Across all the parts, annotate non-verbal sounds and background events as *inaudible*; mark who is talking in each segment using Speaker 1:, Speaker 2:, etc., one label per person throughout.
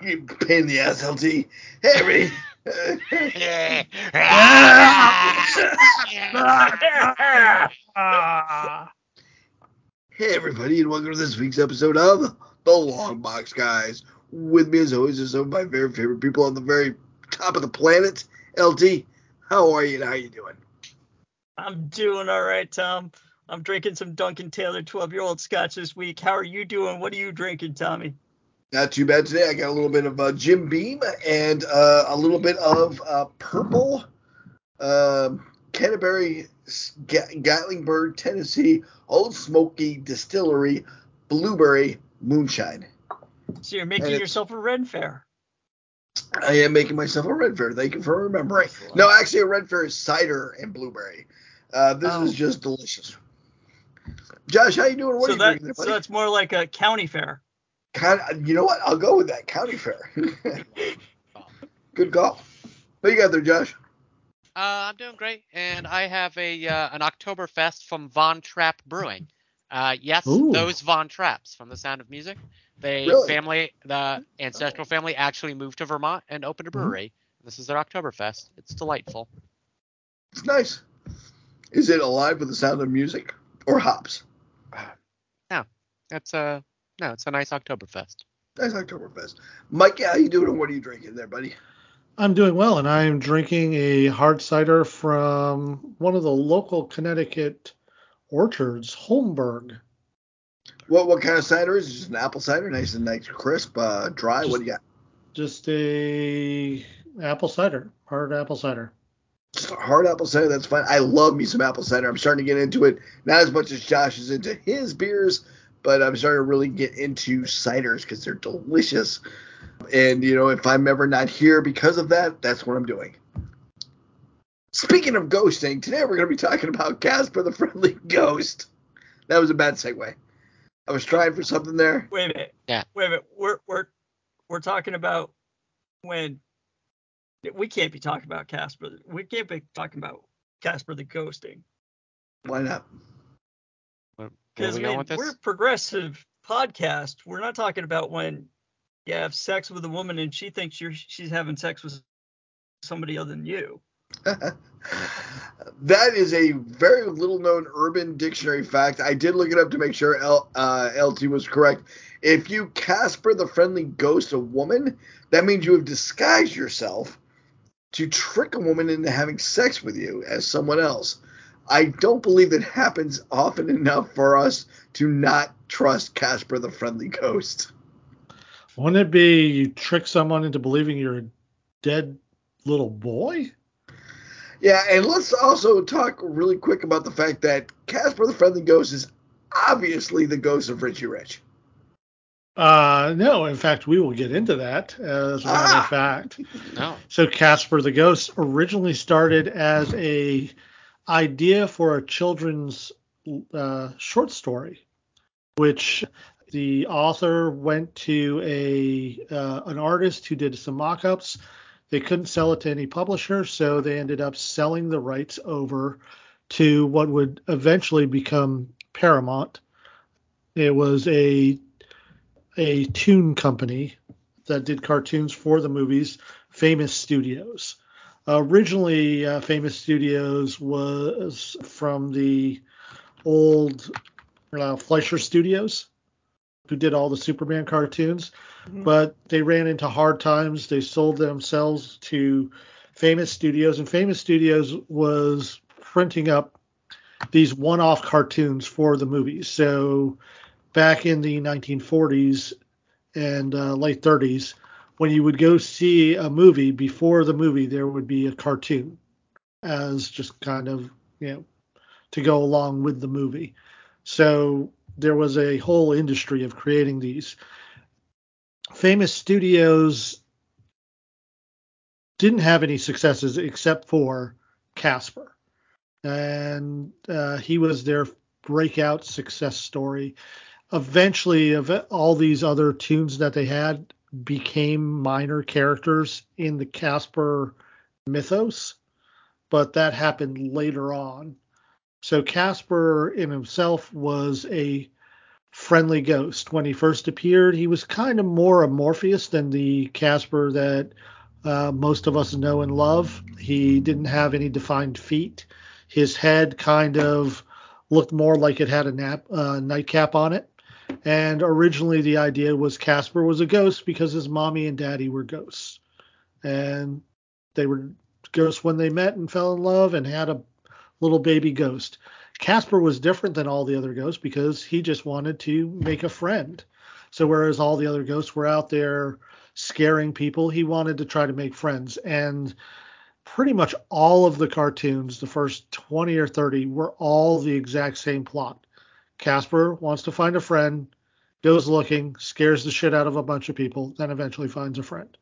Speaker 1: You pain in the ass, LT. Hey, everybody. hey, everybody, and welcome to this week's episode of The Long Box Guys. With me, as always, is some of my very favorite people on the very top of the planet. LT, how are you and how you doing?
Speaker 2: I'm doing all right, Tom. I'm drinking some Duncan Taylor 12 year old scotch this week. How are you doing? What are you drinking, Tommy?
Speaker 1: Not too bad today. I got a little bit of uh, Jim Beam and uh, a little bit of uh, purple uh, Canterbury Gatlinburg, Tennessee Ole Smoky Distillery Blueberry Moonshine.
Speaker 2: So you're making yourself a Red Fair.
Speaker 1: I am making myself a Red Fair. Thank you for remembering. No, actually, a Red Fair is cider and blueberry. Uh, this oh. is just delicious. Josh, how you doing? What
Speaker 2: so
Speaker 1: are you
Speaker 2: that? So that's more like a county fair.
Speaker 1: Kind you know what? I'll go with that county fair. *laughs* Good call. What you got there, Josh?
Speaker 3: Uh, I'm doing great, and I have a uh, an Oktoberfest from Von Trapp Brewing. Uh, yes, Ooh. those Von Trapps from The Sound of Music. They really? family, the ancestral family, actually moved to Vermont and opened a mm-hmm. brewery. Mm-hmm. This is their Oktoberfest. It's delightful.
Speaker 1: It's nice. Is it alive with the sound of music or hops?
Speaker 3: No, that's a no, it's a nice Oktoberfest.
Speaker 1: Nice Oktoberfest. Mike, how you doing? What are you drinking there, buddy?
Speaker 4: I'm doing well, and I'm drinking a hard cider from one of the local Connecticut orchards, Holmberg.
Speaker 1: What what kind of cider is it? Just an apple cider, nice and nice, crisp, uh, dry. Just, what do you got?
Speaker 4: Just a apple cider, hard apple cider.
Speaker 1: Just hard apple cider, that's fine. I love me some apple cider. I'm starting to get into it, not as much as Josh is into his beers, but I'm starting to really get into ciders because they're delicious. And you know, if I'm ever not here because of that, that's what I'm doing. Speaking of ghosting, today we're going to be talking about Casper the Friendly *laughs* Ghost. That was a bad segue. I was trying for something there.
Speaker 2: Wait a minute. Yeah. Wait a minute. We're we're we're talking about when we can't be talking about Casper. We can't be talking about Casper the ghosting.
Speaker 1: Why not?
Speaker 2: Because I mean, we're a progressive podcast. We're not talking about when you have sex with a woman and she thinks you're she's having sex with somebody other than you. *laughs*
Speaker 1: that is a very little known urban dictionary fact. I did look it up to make sure L, uh, LT was correct. If you Casper the friendly ghost a woman, that means you have disguised yourself to trick a woman into having sex with you as someone else. I don't believe it happens often enough for us to not trust Casper the Friendly Ghost.
Speaker 4: Wouldn't it be you trick someone into believing you're a dead little boy?
Speaker 1: Yeah, and let's also talk really quick about the fact that Casper the Friendly Ghost is obviously the ghost of Richie Rich.
Speaker 4: Uh, no, in fact, we will get into that as a matter ah. of fact. No. So Casper the Ghost originally started as a idea for a children's uh, short story, which the author went to a uh, an artist who did some mock-ups. They couldn't sell it to any publisher, so they ended up selling the rights over to what would eventually become Paramount. It was a a tune company that did cartoons for the movies, Famous Studios. Originally, uh, Famous Studios was from the old uh, Fleischer Studios, who did all the Superman cartoons, mm-hmm. but they ran into hard times. They sold themselves to Famous Studios, and Famous Studios was printing up these one-off cartoons for the movies. So back in the 1940s and uh, late 30s, when you would go see a movie, before the movie, there would be a cartoon as just kind of, you know, to go along with the movie. So there was a whole industry of creating these. Famous studios didn't have any successes except for Casper. And uh, he was their breakout success story. Eventually, of all these other tunes that they had, became minor characters in the Casper mythos, but that happened later on. So Casper in himself was a friendly ghost. When he first appeared, he was kind of more amorphous than the Casper that uh, most of us know and love. He didn't have any defined feet. His head kind of looked more like it had a nap, uh, nightcap on it. And originally, the idea was Casper was a ghost because his mommy and daddy were ghosts. And they were ghosts when they met and fell in love and had a little baby ghost. Casper was different than all the other ghosts because he just wanted to make a friend. So whereas all the other ghosts were out there scaring people, he wanted to try to make friends. And pretty much all of the cartoons, the first 20 or 30, were all the exact same plot. Casper wants to find a friend, goes looking, scares the shit out of a bunch of people, then eventually finds a friend.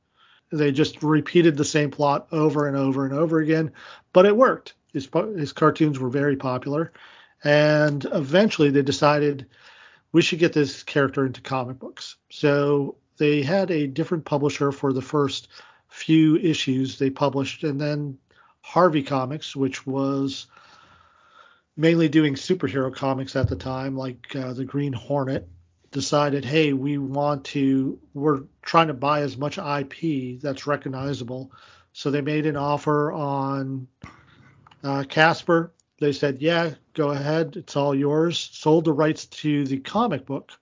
Speaker 4: They just repeated the same plot over and over and over again, but it worked. His, his cartoons were very popular, and eventually they decided we should get this character into comic books. So they had a different publisher for the first few issues they published, and then Harvey Comics, which was mainly doing superhero comics at the time, like uh, the Green Hornet, decided, hey, we want to, we're trying to buy as much IP that's recognizable. So they made an offer on uh, Casper, they said, yeah, go ahead. It's all yours. Sold the rights to the comic book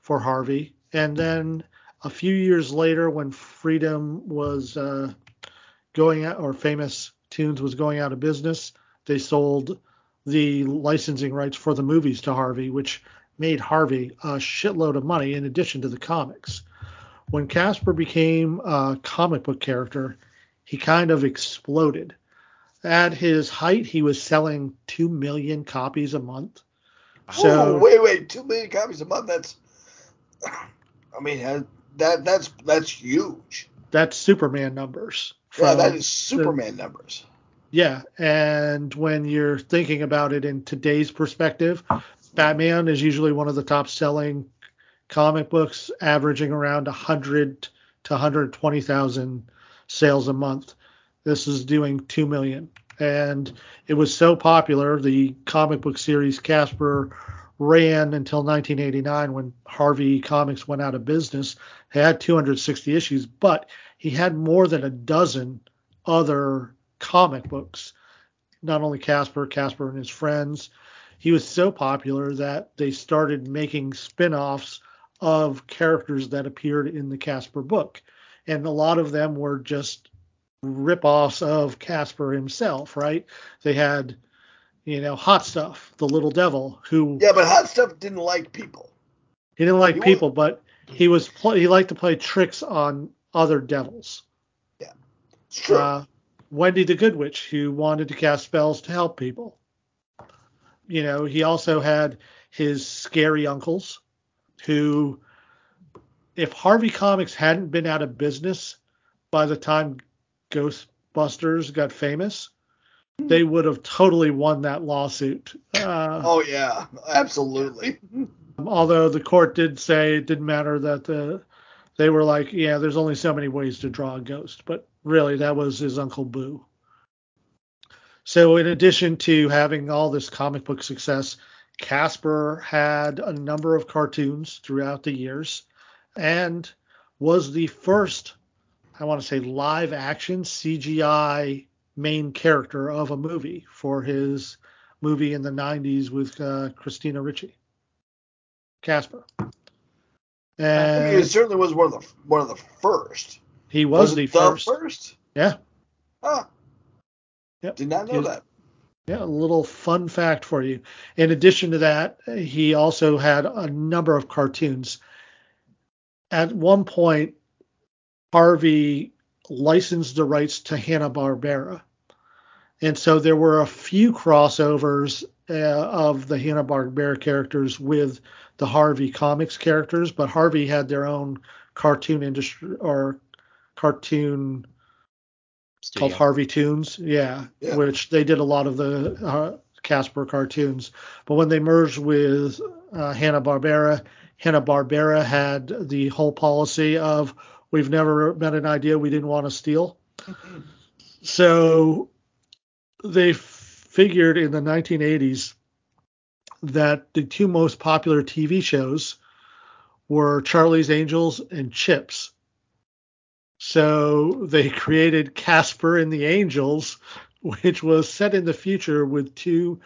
Speaker 4: for Harvey. And then a few years later, when Freedom was uh, going out, or Famous Tunes was going out of business, they sold the licensing rights for the movies to Harvey, which made Harvey a shitload of money in addition to the comics. When Casper became a comic book character, he kind of exploded at his height, he was selling two million copies a month.
Speaker 1: So, oh, wait, wait, two million copies a month. That's, I mean, that that's that's huge.
Speaker 4: That's Superman numbers.
Speaker 1: Yeah, that is Superman the, numbers.
Speaker 4: Yeah, and when you're thinking about it in today's perspective, Batman is usually one of the top selling comic books, averaging around 100 to 120,000 sales a month. This is doing two million, and it was so popular. The comic book series Casper ran until 1989 when Harvey Comics went out of business. He had 260 issues, but he had more than a dozen other comic books. Not only Casper, Casper and his friends. He was so popular that they started making spin-offs of characters that appeared in the Casper book. And a lot of them were just ripoffs of Casper himself, right? They had, you know, Hot Stuff, the little devil, who
Speaker 1: yeah, but Hot Stuff didn't like people.
Speaker 4: He didn't like he people, was, but he was he liked to play tricks on other devils.
Speaker 1: Yeah, it's true.
Speaker 4: Uh, Wendy the Good Witch, who wanted to cast spells to help people. You know, he also had his scary uncles, who, if Harvey Comics hadn't been out of business by the time Ghostbusters got famous, they would have totally won that lawsuit.
Speaker 1: Uh, oh yeah, absolutely. *laughs*
Speaker 4: although the court did say it didn't matter that the they were like, yeah, there's only so many ways to draw a ghost, but really that was his uncle Boo. So in addition to having all this comic book success, Casper had a number of cartoons throughout the years and was the first I want to say live action CGI main character of a movie for his movie in the 90s with uh, Christina Ricci. Casper.
Speaker 1: And it certainly was one of the one of the first.
Speaker 4: He was, was the, first.
Speaker 1: first.
Speaker 4: Yeah.
Speaker 1: Huh. Yep. Did not know that.
Speaker 4: Yeah, a little fun fact for you. In addition to that, he also had a number of cartoons. At one point, Harvey licensed the rights to Hanna Barbera, and so there were a few crossovers uh, of the Hanna Barbera characters with the Harvey Comics characters, but Harvey had their own cartoon industry or cartoon Studio. called Harvey Toons, yeah, yeah, which they did a lot of the uh, Casper cartoons. But when they merged with uh, Hanna Barbera, Hanna Barbera had the whole policy of We've never met an idea we didn't want to steal. so they figured in the 1980s that the two most popular TV shows were Charlie's Angels and Chips. So they created Casper and the Angels, which was set in the future with two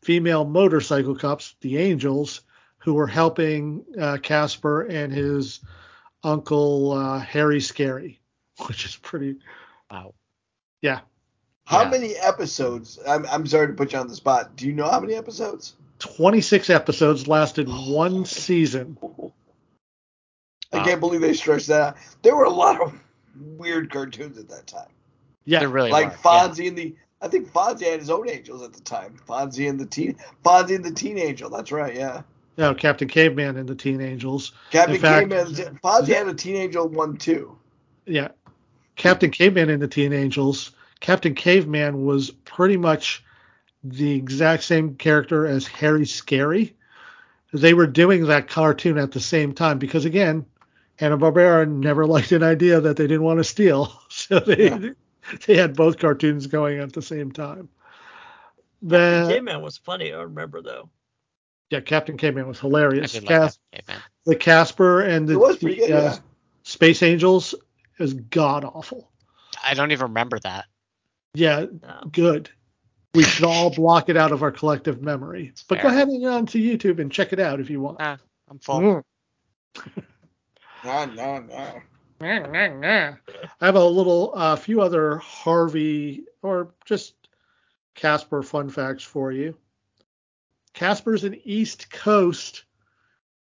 Speaker 4: female motorcycle cops, the Angels, who were helping uh, Casper and his uncle uh, Harry Scary, *laughs* which is pretty.
Speaker 3: Wow.
Speaker 4: Yeah.
Speaker 1: How
Speaker 3: Yeah.
Speaker 1: many episodes? I'm, I'm sorry to put you on the spot. Do you know how many episodes?
Speaker 4: 26 episodes lasted one season. *laughs*
Speaker 1: I
Speaker 3: Wow.
Speaker 1: can't um, believe they stretched that out. There were a lot of weird cartoons at that time.
Speaker 4: Yeah.
Speaker 3: There really
Speaker 1: like
Speaker 3: were. yeah.
Speaker 1: Fonzie and the I think Fonzie had his own angels at the time. Fonzie and the teen Fonzie and the Teen Angel. That's right, yeah.
Speaker 4: No, Captain Caveman and the Teen Angels.
Speaker 1: Captain
Speaker 4: In fact-
Speaker 1: Caveman Fonzie had a Teen Angel one too.
Speaker 4: Yeah. Captain Caveman and the Teen Angels. Captain Caveman was pretty much the exact same character as Harry Scary. They were doing that cartoon at the same time because, again, Hanna-Barbera never liked an idea that they didn't want to steal. *laughs* So they,
Speaker 1: Yeah.
Speaker 4: they had both cartoons going at the same time.
Speaker 2: The
Speaker 4: The,
Speaker 2: Caveman was funny. I remember though.
Speaker 4: yeah, Captain Caveman was
Speaker 3: I
Speaker 4: hilarious.
Speaker 3: did like
Speaker 4: Cas-
Speaker 3: that caveman.
Speaker 4: the Casper and the,
Speaker 1: was pretty good,
Speaker 4: uh,
Speaker 1: yeah.
Speaker 4: Space Angels is god awful.
Speaker 3: I don't even remember that.
Speaker 4: Yeah,
Speaker 2: No.
Speaker 4: good. We should all block it out of our collective memory. But go ahead and go onto YouTube and check it out if you want.
Speaker 3: Ah, I'm full.
Speaker 4: Mm. *laughs*
Speaker 1: Nah, nah, nah.
Speaker 4: I have a little, a few other Harvey or just Casper fun facts for you. Casper's an East Coast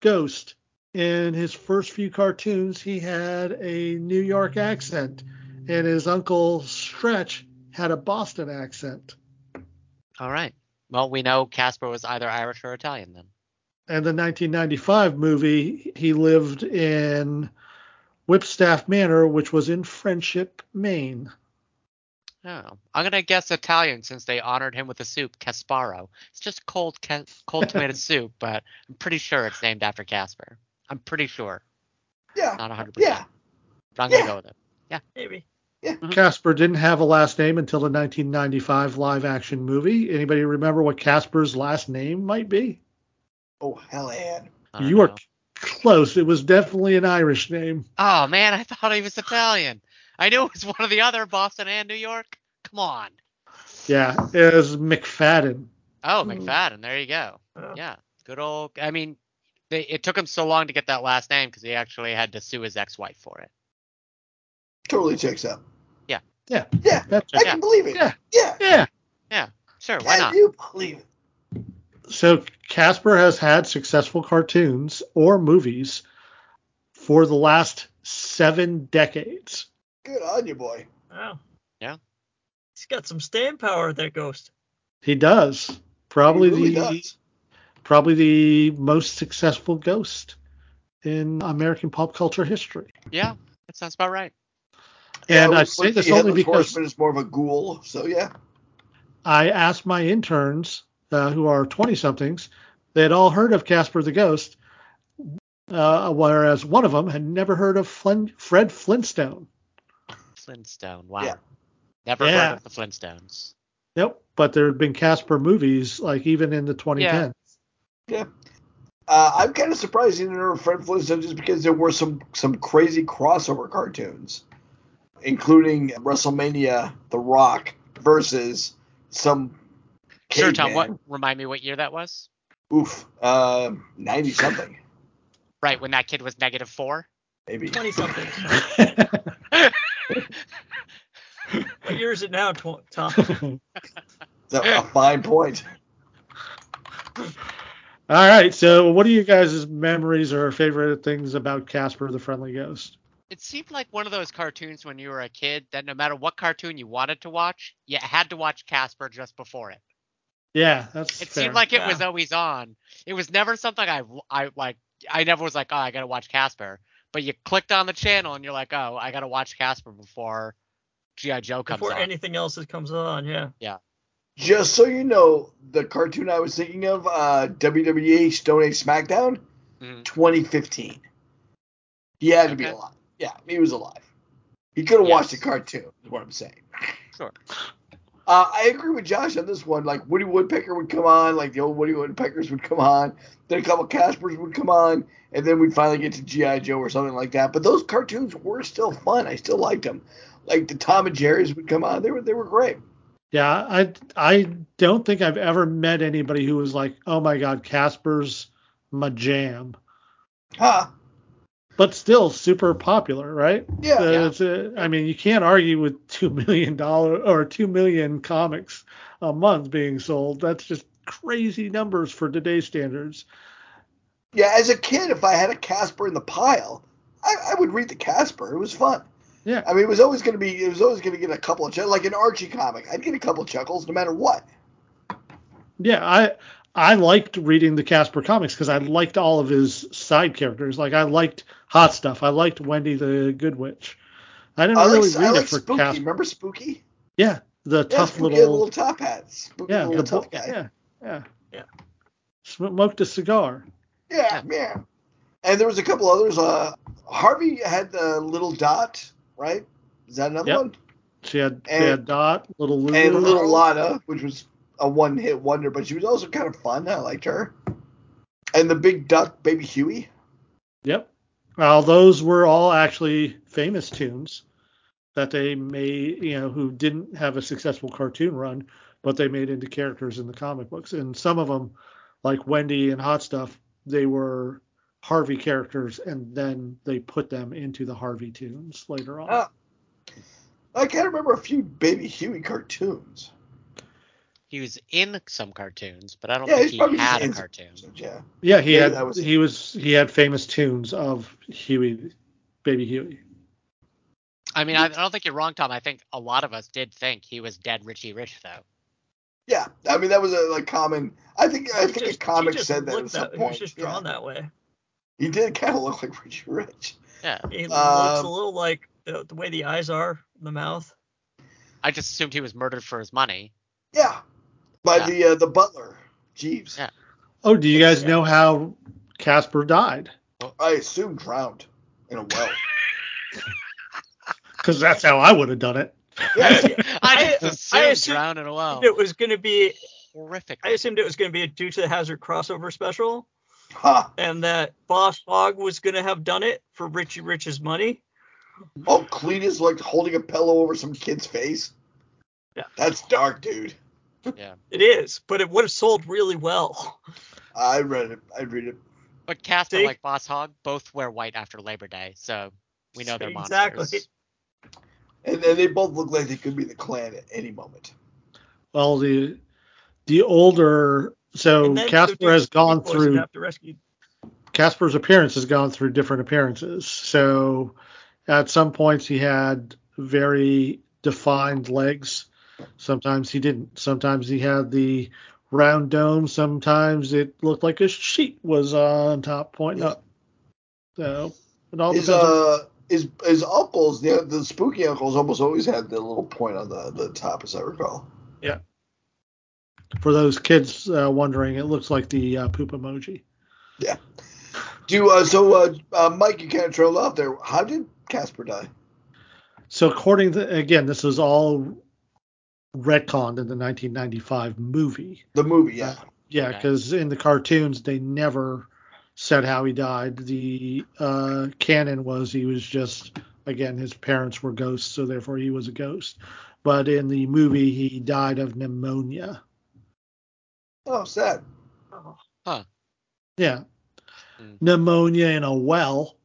Speaker 4: ghost. In his first few cartoons, he had a New York accent, and his uncle Stretch had a Boston accent.
Speaker 3: All right. Well, we know Casper was either Irish or Italian then.
Speaker 4: And the 1995 movie, he lived in Whipstaff Manor, which was in Friendship, Maine.
Speaker 3: Oh, I'm gonna guess Italian since they honored him with the soup Casparo. It's just cold ca- cold *laughs* tomato soup, but I'm pretty sure it's named after Casper. I'm pretty sure,
Speaker 1: Yeah.
Speaker 3: not 100.
Speaker 1: Yeah.
Speaker 3: percent But I'm gonna
Speaker 1: Yeah.
Speaker 3: go with it. Yeah.
Speaker 2: Maybe. Yeah. Mm-hmm.
Speaker 4: Casper didn't have a last name until the 1995 live action movie. Anybody remember what Casper's last name might be?
Speaker 1: Oh hell yeah.
Speaker 4: You were
Speaker 3: know.
Speaker 4: close. It was definitely an Irish name.
Speaker 3: Oh man, I thought he was Italian. I knew it was one of the other Boston and New York. Come on.
Speaker 4: Yeah, it was McFadden.
Speaker 3: Oh,
Speaker 2: Hmm.
Speaker 3: McFadden. There you go. Yeah, good old. I mean, they, it took him so long to get that last name because he actually had to sue his ex-wife for it.
Speaker 1: Totally checks out.
Speaker 3: Yeah.
Speaker 4: Yeah.
Speaker 1: Yeah.
Speaker 4: That's
Speaker 1: I can believe it.
Speaker 4: Yeah.
Speaker 1: Yeah.
Speaker 4: Yeah.
Speaker 3: Sure, why
Speaker 1: Can
Speaker 3: not?
Speaker 1: you believe it?
Speaker 4: So Casper has had successful cartoons or movies for the last seven decades.
Speaker 1: Good on you, boy.
Speaker 2: Wow.
Speaker 3: Yeah.
Speaker 2: He's got some staying power, that ghost.
Speaker 4: He does. Probably
Speaker 1: He really
Speaker 4: the
Speaker 1: does.
Speaker 4: probably the most successful ghost in American pop culture history.
Speaker 3: Yeah, that sounds about right.
Speaker 4: And
Speaker 1: Yeah,
Speaker 4: I say
Speaker 1: with
Speaker 4: this only because
Speaker 1: Horseman is more of a ghoul. So yeah.
Speaker 4: I asked my interns, uh, who are 20 somethings, they had all heard of Casper the Ghost, uh, whereas one of them had never heard of Flin- Fred Flintstone.
Speaker 3: Flintstone. Wow.
Speaker 1: Yeah.
Speaker 3: Never
Speaker 4: Yeah.
Speaker 3: heard of the Flintstones.
Speaker 4: Nope, but there had been Casper movies, like even in the 2010s.
Speaker 1: Yeah. Uh, I'm kind of surprised you didn't know Fred Flintstone just because there were some some crazy crossover cartoons, including WrestleMania, The Rock versus some.
Speaker 3: Sure, Tom. What? Remind me what year that was?
Speaker 1: Oof. Uh, ninety something
Speaker 3: Right when that kid was negative four.
Speaker 1: maybe.
Speaker 2: 20 something. *laughs* What year is it now, tw- Tom? *laughs*
Speaker 1: That's a, a fine point.
Speaker 4: All right, so what are you guys' memories or favorite things about Casper the Friendly Ghost?
Speaker 3: It seemed like one of those cartoons when you were a kid that no matter what cartoon you wanted to watch, you had to watch Casper just before it.
Speaker 4: Yeah, that's
Speaker 3: It
Speaker 4: fair.
Speaker 3: seemed like it was always on. It was never something I I like. I never was like, oh, I gotta watch Casper. But you clicked on the channel and you're like, oh, I gotta watch Casper before GI Joe comes
Speaker 2: Before
Speaker 3: on.
Speaker 2: anything else that comes on, yeah. Yeah.
Speaker 1: Just so you know, the cartoon I was thinking of, uh, WWE Stone Age SmackDown,
Speaker 3: Mhm.
Speaker 1: 2015. He had to be alive. Yeah, he was alive. He could have
Speaker 3: Yes.
Speaker 1: watched the cartoon. Is what I'm saying.
Speaker 3: Sure. *laughs*
Speaker 1: Uh, I agree with Josh on this one. Like Woody Woodpecker would come on, like the old Woody Woodpeckers would come on. Then a couple Caspers would come on, and then we'd finally get to GI Joe or something like that. But those cartoons were still fun. I still liked them. Like the Tom and Jerry's would come on. They were they were great.
Speaker 4: Yeah, I I don't think I've ever met anybody who was like, oh my god, Casper's my jam.
Speaker 1: Huh
Speaker 4: but still super popular, right?
Speaker 1: Yeah. Uh,
Speaker 4: yeah. A, I mean, you can't argue with two million dollar or two million comics a month being sold. That's just crazy numbers for today's standards.
Speaker 1: Yeah, as a kid, if I had a Casper in the pile, I, I would read the Casper. It was fun.
Speaker 4: Yeah.
Speaker 1: I mean, it was always going to be, it was always going to get a couple of chuckles, like an Archie comic. I'd get a couple of chuckles no matter what.
Speaker 4: Yeah, I I liked reading the Casper comics because I liked all of his side characters. Like I liked Hot Stuff. I liked Wendy the Good Witch. I didn't I really like, read I it for
Speaker 1: Spooky. Casper. Remember Spooky?
Speaker 4: Yeah, the
Speaker 1: yeah,
Speaker 4: tough
Speaker 1: Spooky
Speaker 4: little
Speaker 1: little top hats. Spooky
Speaker 4: yeah,
Speaker 1: little
Speaker 4: the,
Speaker 1: tough guy.
Speaker 4: Yeah, yeah,
Speaker 2: yeah.
Speaker 4: Smoked a cigar.
Speaker 1: Yeah, yeah. And there was a couple others. Uh, Harvey had the little dot, right? Is that another
Speaker 4: yep.
Speaker 1: one?
Speaker 4: She had, and, she had Dot, little Lulu.
Speaker 1: and little Lotta, which was a one hit wonder, but she was also kind of fun. I liked her. And the big duck, Baby Huey.
Speaker 4: Yep. Well, those were all actually famous tunes that they made, you know, who didn't have a successful cartoon run, but they made into characters in the comic books. And some of them, like Wendy and Hot Stuff, they were Harvey characters, and then they put them into the Harvey tunes later on. Uh,
Speaker 1: I can't remember a few Baby Huey cartoons.
Speaker 3: He was in some cartoons, but I don't yeah, think he had a cartoon.
Speaker 1: Yeah.
Speaker 4: Yeah, he had was... he was he had famous tunes of Huey, Baby Huey.
Speaker 3: I mean, I, I don't think you're wrong, Tom. I think a lot of us did think he was dead Richie Rich, though.
Speaker 1: Yeah, I mean that was a like common. I think I think just, a comic said that at some
Speaker 2: that,
Speaker 1: point.
Speaker 2: He was just drawn
Speaker 1: yeah.
Speaker 2: that way.
Speaker 1: He did kind of look like Richie Rich.
Speaker 3: Yeah,
Speaker 2: he um, looks a little like the, the way the eyes are, the mouth.
Speaker 3: I just assumed he was murdered for his money.
Speaker 1: Yeah, by yeah. the uh, the butler, Jeeves.
Speaker 3: Yeah.
Speaker 4: Oh, do you guys know how Casper died?
Speaker 1: I assume drowned in a well. *laughs*
Speaker 4: Because that's how I would have done it. *laughs*
Speaker 3: I, just assumed, I assumed drowned in a well.
Speaker 2: It was going to be
Speaker 3: horrific.
Speaker 2: I assumed it was going to be a due to the hazard crossover special.
Speaker 1: Huh.
Speaker 2: And that Boss Hogg was going to have done it for Richie Rich's money.
Speaker 1: Oh, Cletus like holding a pillow over some kid's face.
Speaker 2: Yeah.
Speaker 1: That's dark, dude.
Speaker 3: Yeah.
Speaker 2: It is, but it would have sold really well.
Speaker 1: I read it. I read it.
Speaker 3: But Casper, like Boss Hogg both wear white after Labor Day, so we know they're exactly. monsters.
Speaker 1: And, and they both look like they could be the Klan at any moment.
Speaker 4: Well, the the older so Casper has gone through Casper's appearance has gone through different appearances. So at some points he had very defined legs Sometimes he didn't. Sometimes he had the round dome. Sometimes it looked like a sheet was on top pointing up. So it all
Speaker 1: his, uh, his his uncles, the the spooky uncles, almost always had the little point on the the top, as I recall.
Speaker 4: Yeah. For those kids uh, wondering, it looks like the uh, poop emoji.
Speaker 1: Yeah. Do uh, so, uh, uh, Mike, you kind of trailed off there. How did Casper die?
Speaker 4: So according to again, this is all retconned in the 1995 movie.
Speaker 1: The movie, yeah. Uh,
Speaker 4: yeah, because okay. in the cartoons they never said how he died. The uh, canon was he was just again his parents were ghosts, so therefore he was a ghost. But in the movie, he died of pneumonia.
Speaker 1: Oh, sad.
Speaker 3: Huh.
Speaker 4: Yeah. Mm. Pneumonia in a well.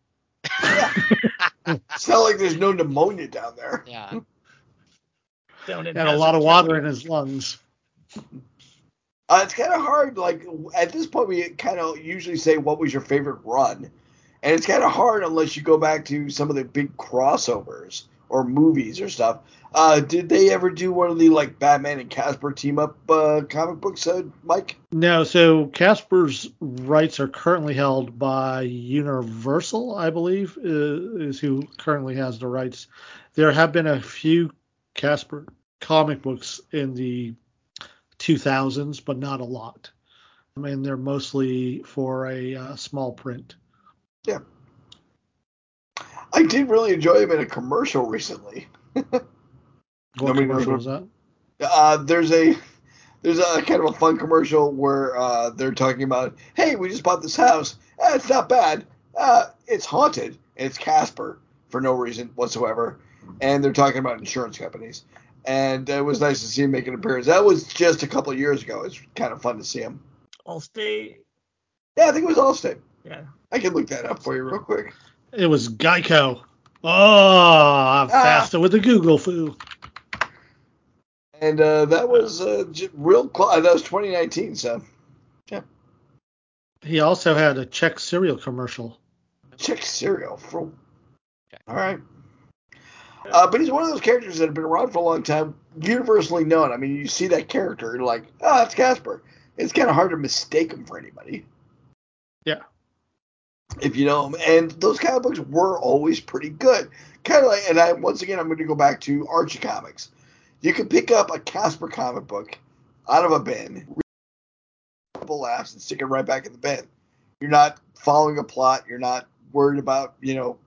Speaker 1: Yeah. *laughs* it's not like there's no pneumonia down there.
Speaker 3: Yeah *laughs*
Speaker 4: down in. Had a lot of water in his lungs.
Speaker 1: Uh, it's kind of hard. Like at this point, we kind of usually say, "What was your favorite run?" And it's kind of hard unless you go back to some of the big crossovers or movies or stuff. Uh, did they ever do one of the like Batman and Casper team up uh, comic books, uh, Mike?
Speaker 4: No. So Casper's rights are currently held by Universal, I believe, is who currently has the rights. There have been a few Casper comic books in the 2000s, but not a lot. I mean, they're mostly for a uh, small print.
Speaker 1: Yeah. I did really enjoy him in a commercial recently.
Speaker 4: what commercial was that?
Speaker 1: Uh, there's a there's a kind of a fun commercial where uh, they're talking about, hey, we just bought this house. Eh, it's not bad. Uh, it's haunted. It's Casper for no reason whatsoever. And they're talking about insurance companies. And it was nice to see him make an appearance. That was just a couple of years ago. It's kind of fun to see him.
Speaker 2: Allstate.
Speaker 1: Yeah, I think it was Allstate.
Speaker 2: Yeah.
Speaker 1: I can look that up for you real quick.
Speaker 4: It was Geico. Oh, I'm ah. faster with the Google foo.
Speaker 1: And uh, that was uh, real close. That was 2019, so yeah.
Speaker 4: He also had a Chex cereal commercial.
Speaker 1: Chex cereal. For, all right. Uh, but he's one of those characters that have been around for a long time, universally known. I mean, you see that character, you're like, oh, that's Casper. It's kind of hard to mistake him for anybody.
Speaker 4: Yeah.
Speaker 1: If you know him, and those comic books were always pretty good. Kind of like, and I once again, I'm going to go back to Archie comics. You can pick up a Casper comic book out of a bin, read a couple laughs, and stick it right back in the bin. You're not following a plot. You're not worried about you know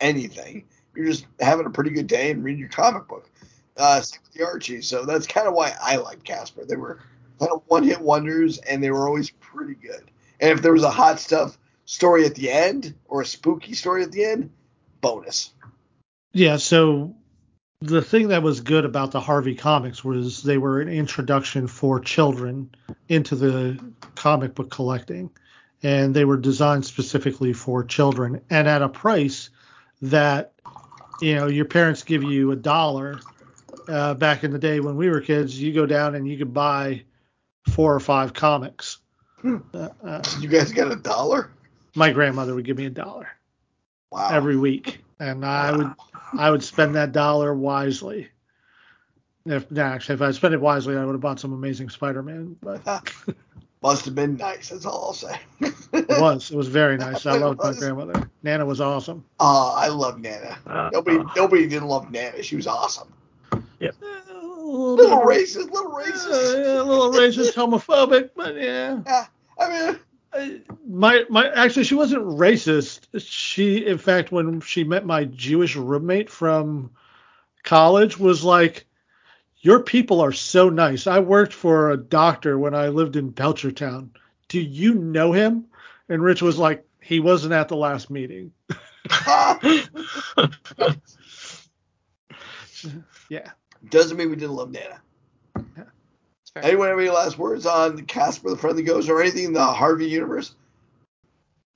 Speaker 1: anything. You're just having a pretty good day and reading your comic book. Uh, same with the Archie. So that's kind of why I like Casper. They were kind of one hit wonders, and they were always pretty good. And if there was a hot stuff story at the end or a spooky story at the end, bonus.
Speaker 4: Yeah. So the thing that was good about the Harvey comics was they were an introduction for children into the comic book collecting and they were designed specifically for children and at a price that you know your parents give you a dollar uh, back in the day when we were kids you go down and you could buy four or five comics
Speaker 1: hmm. uh, uh, you guys got a dollar
Speaker 4: my grandmother would give me a dollar
Speaker 1: wow.
Speaker 4: every week and i would I would spend that dollar wisely. If actually, if I spent it wisely, I would have bought some Amazing Spider-Man. But *laughs*
Speaker 1: must have been nice. That's all I'll say.
Speaker 4: it was. It was very *laughs* nice. I loved my grandmother. Nana was awesome.
Speaker 1: Oh, I love Nana. Uh, nobody, uh, nobody didn't love Nana. She was awesome.
Speaker 2: Yep.
Speaker 1: Little, little racist, little racist, uh,
Speaker 4: yeah, a little racist, homophobic, but
Speaker 1: yeah. Yeah, I mean,
Speaker 4: my my actually she wasn't racist. She in fact when she met my Jewish roommate from college was like your people are so nice. I worked for a doctor when I lived in Belchertown. Do you know him? And Rich was like he wasn't at the last meeting. *laughs* yeah.
Speaker 1: Doesn't mean we didn't love Nana. Yeah. Anyone have any last words on Casper the Friendly Ghost or anything in the Harvey universe?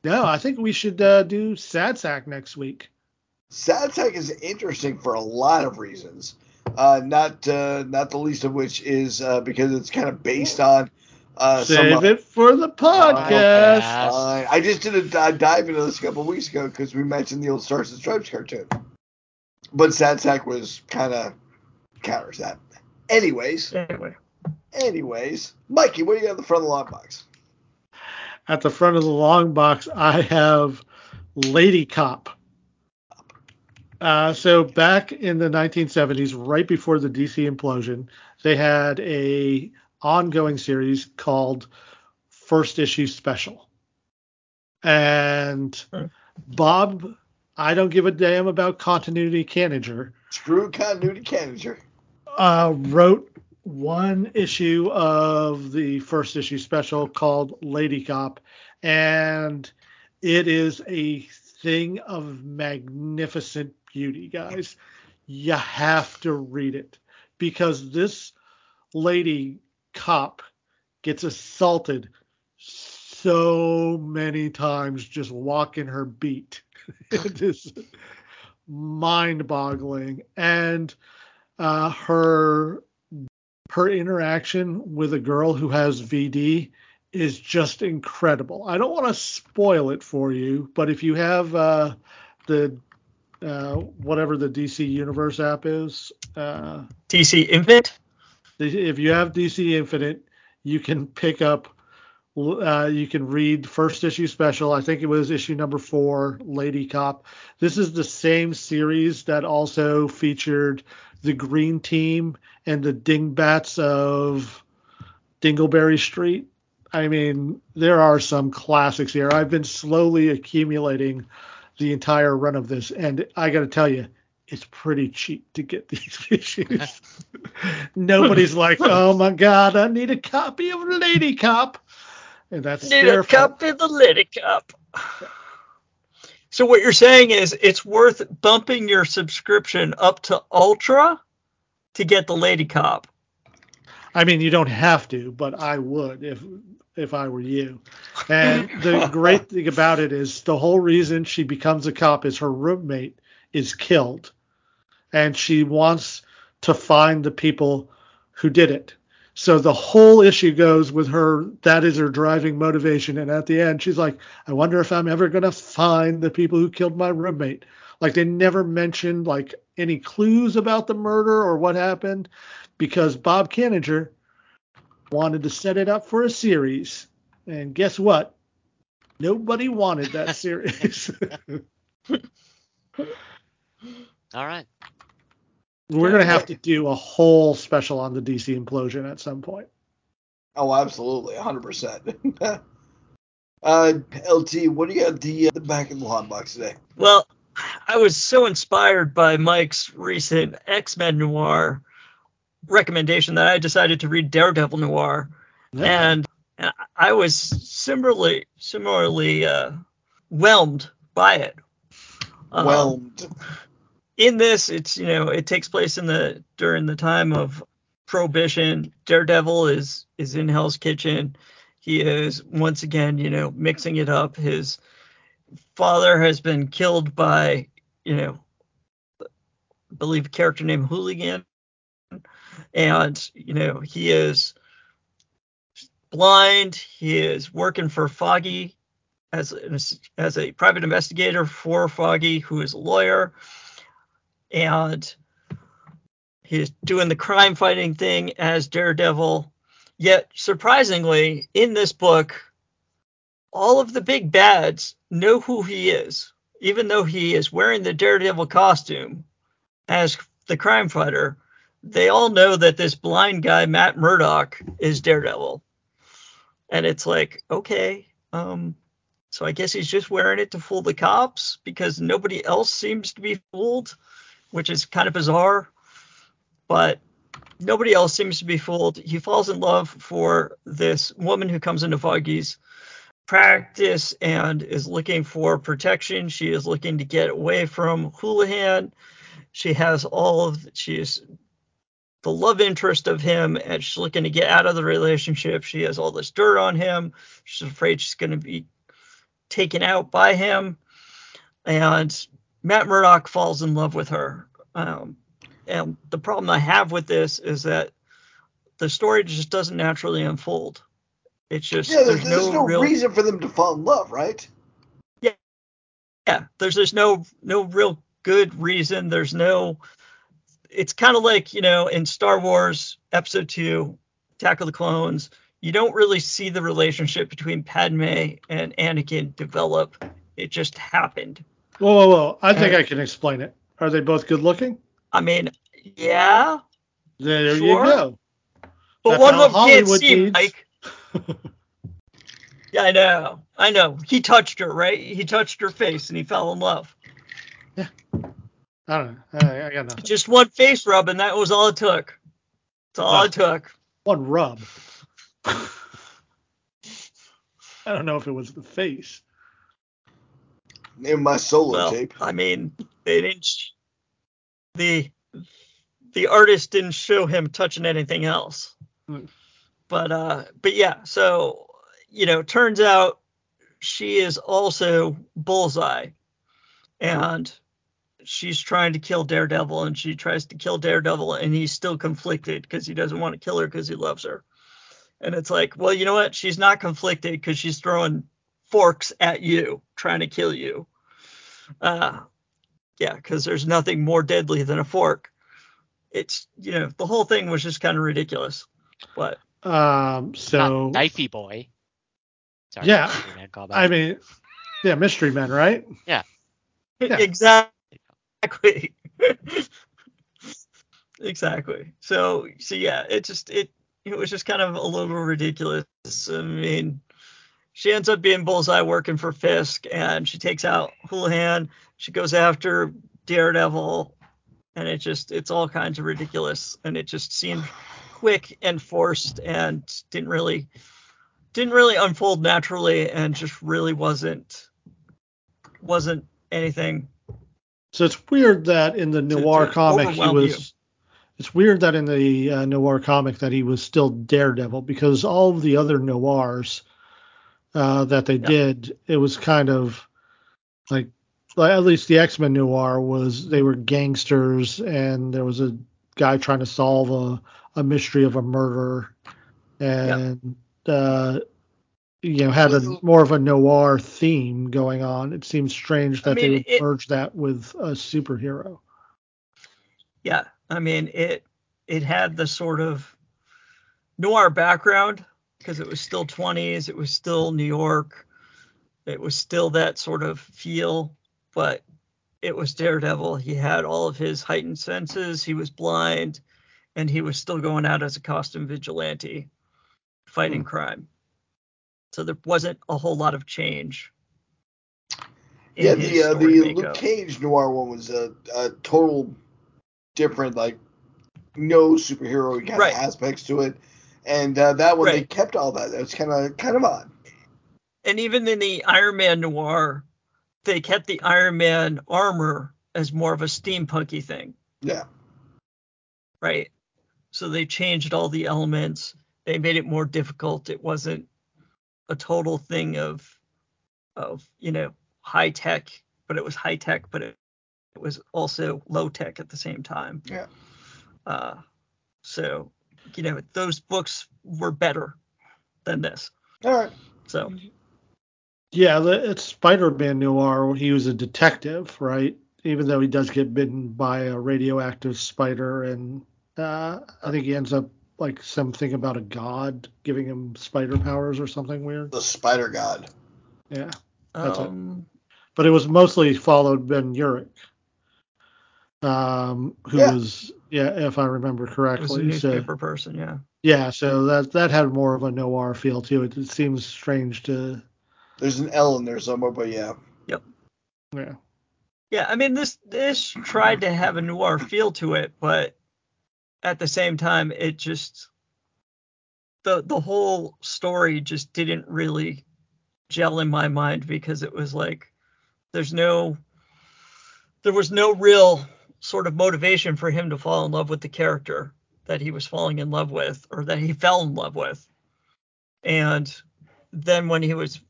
Speaker 4: No, I think we should uh, do Sad Sack next week.
Speaker 1: Sad Sack is interesting for a lot of reasons. Uh, not uh, not the least of which is uh, because it's kind of based on. Uh,
Speaker 4: Save some, it for the podcast.
Speaker 1: I just did a dive into this a couple weeks ago because we mentioned the old Stars and Stripes cartoon. But Sad Sack was kind of counters that. Anyways.
Speaker 2: Anyway.
Speaker 1: Anyways, Mikey, what do you got at the front of the long box?
Speaker 4: At the front of the long box, I have Lady Cop. Uh, so back in the 1970s, right before the DC implosion, they had a ongoing series called First Issue Special. And Bob, I don't give a damn about continuity Kanigher.
Speaker 1: Screw continuity Kanigher.
Speaker 4: Uh, wrote one issue of the first issue special called Lady Cop, and it is a thing of magnificent beauty, guys. You have to read it because this lady cop gets assaulted so many times just walking her beat. *laughs* it is mind boggling. And uh, her her interaction with a girl who has VD is just incredible. I don't want to spoil it for you, but if you have uh, the uh, whatever the DC Universe app is, uh,
Speaker 2: DC Infinite.
Speaker 4: If you have DC Infinite, you can pick up. Uh, you can read first issue special. I think it was issue number four, Lady Cop. This is the same series that also featured the Green Team and the Dingbats of Dingleberry Street. I mean, there are some classics here. I've been slowly accumulating the entire run of this, and I got to tell you, it's pretty cheap to get *laughs* these issues. Nobody's *laughs* like, oh my god, I need a copy of Lady Cop, and that's
Speaker 2: need a copy of the Lady Cop. So what you're saying is it's worth bumping your subscription up to Ultra to get the Lady Cop.
Speaker 4: I mean, you don't have to, but I would if if I were you. And the *laughs* great thing about it is the whole reason she becomes a cop is her roommate is killed and she wants to find the people who did it. So the whole issue goes with her. That is her driving motivation. And at the end, she's like, I wonder if I'm ever going to find the people who killed my roommate. Like they never mentioned like any clues about the murder or what happened because Bob Kanigher wanted to set it up for a series. And guess what? Nobody wanted that *laughs* series. *laughs*
Speaker 3: All right.
Speaker 4: We're gonna have to do a whole special on the DC implosion at some point.
Speaker 1: Oh, absolutely, 100. percent *laughs* Uh, LT, what do you got the, uh, the back of the hot box today?
Speaker 2: Well, I was so inspired by Mike's recent X Men Noir recommendation that I decided to read Daredevil Noir, yeah. and, and I was similarly similarly uh, whelmed by it.
Speaker 1: Whelmed. Um,
Speaker 2: in this, it's you know it takes place in the during the time of prohibition. Daredevil is is in Hell's Kitchen. He is once again you know mixing it up. His father has been killed by you know I believe a character named Hooligan, and you know he is blind. He is working for Foggy as as a private investigator for Foggy, who is a lawyer and he's doing the crime fighting thing as Daredevil. Yet, surprisingly, in this book, all of the big bads know who he is, even though he is wearing the Daredevil costume as the crime fighter. They all know that this blind guy, Matt Murdock, is Daredevil. And it's like, okay, um, so I guess he's just wearing it to fool the cops because nobody else seems to be fooled which is kind of bizarre, but nobody else seems to be fooled. He falls in love for this woman who comes into Foggy's practice and is looking for protection. She is looking to get away from Houlihan. She has all of she is the love interest of him and she's looking to get out of the relationship. She has all this dirt on him. She's afraid she's going to be taken out by him. And Matt Murdock falls in love with her. Um, and the problem I have with this is that the story just doesn't naturally unfold. It's just
Speaker 1: yeah, there's, there's, there's no, no real, reason for them to fall in love, right?
Speaker 2: Yeah, yeah. There's there's no no real good reason. There's no. It's kind of like you know in Star Wars Episode Two, Attack of the Clones. You don't really see the relationship between Padme and Anakin develop. It just happened.
Speaker 4: Whoa, whoa, whoa! I think I can explain it. Are they both good looking?
Speaker 2: I mean, yeah.
Speaker 4: There sure. you go.
Speaker 2: But That's one of them Hollywood can't see, needs. Mike. *laughs* yeah, I know. I know. He touched her, right? He touched her face and he fell in love.
Speaker 4: Yeah. I don't know. I, I got nothing.
Speaker 2: Just one face rub, and that was all it took. That's all it took.
Speaker 4: One rub. *laughs* I don't know if it was the face
Speaker 1: in my solo
Speaker 2: well,
Speaker 1: tape.
Speaker 2: I mean, they didn't. The the artist didn't show him touching anything else. Mm. But uh, but yeah. So you know, turns out she is also Bullseye, and she's trying to kill Daredevil, and she tries to kill Daredevil, and he's still conflicted because he doesn't want to kill her because he loves her. And it's like, well, you know what? She's not conflicted because she's throwing forks at you, trying to kill you. Uh, yeah, because there's nothing more deadly than a fork. It's you know the whole thing was just kind of ridiculous. But
Speaker 4: um, so
Speaker 3: knifey boy.
Speaker 4: Sorry, yeah, I mean, yeah, mystery men, right?
Speaker 3: Yeah.
Speaker 2: yeah. *laughs* Exactly. *laughs* exactly. So so yeah, it just it it was just kind of a little ridiculous. I mean, she ends up being Bullseye working for Fisk, and she takes out Houlihan. She goes after Daredevil, and it just it's all kinds of ridiculous, and it just seemed quick and forced, and didn't really didn't really unfold naturally, and just really wasn't wasn't anything.
Speaker 4: So it's weird that in the noir to, to comic he was. You. It's weird that in the uh, noir comic that he was still Daredevil because all of the other noirs uh, that they did, it was kind of like, like at least the X Men noir was they were gangsters and there was a guy trying to solve a, a mystery of a murder and uh, you know had a more of a noir theme going on. It seems strange that I mean, they would it, merge that with a superhero.
Speaker 2: Yeah, I mean it it had the sort of noir background because it was still 20s, it was still New York, it was still that sort of feel, but it was Daredevil. He had all of his heightened senses, he was blind, and he was still going out as a costume vigilante fighting hmm. crime. So there wasn't a whole lot of change.
Speaker 1: Yeah, the uh, the makeup. Luke Cage noir one was a, a total different, like no superhero kind right. of aspects to it and uh, that one right. they kept all that. It's kind of kind of odd.
Speaker 2: And even in the Iron Man noir, they kept the Iron Man armor as more of a steampunky thing.
Speaker 1: Yeah.
Speaker 2: Right. So they changed all the elements. They made it more difficult. It wasn't a total thing of of you know high tech, but it was high tech, but it, it was also low tech at the same time.
Speaker 1: Yeah.
Speaker 2: Uh, so you know, those books were better than this.
Speaker 1: All right.
Speaker 2: So.
Speaker 4: Yeah, it's Spider-Man noir. He was a detective, right? Even though he does get bitten by a radioactive spider, and uh, I think he ends up like something about a god giving him spider powers or something weird.
Speaker 1: The spider god.
Speaker 4: Yeah, that's um, it. But it was mostly followed Ben Urich, um, who yeah. was yeah, if I remember correctly. Was
Speaker 2: a newspaper so, person, yeah.
Speaker 4: Yeah, so that that had more of a noir feel to it. It seems strange to.
Speaker 1: There's an L in there somewhere, but yeah.
Speaker 2: Yep.
Speaker 4: Yeah.
Speaker 2: Yeah, I mean this this tried to have a noir feel to it, but at the same time it just the the whole story just didn't really gel in my mind because it was like there's no there was no real sort of motivation for him to fall in love with the character that he was falling in love with or that he fell in love with. And then when he was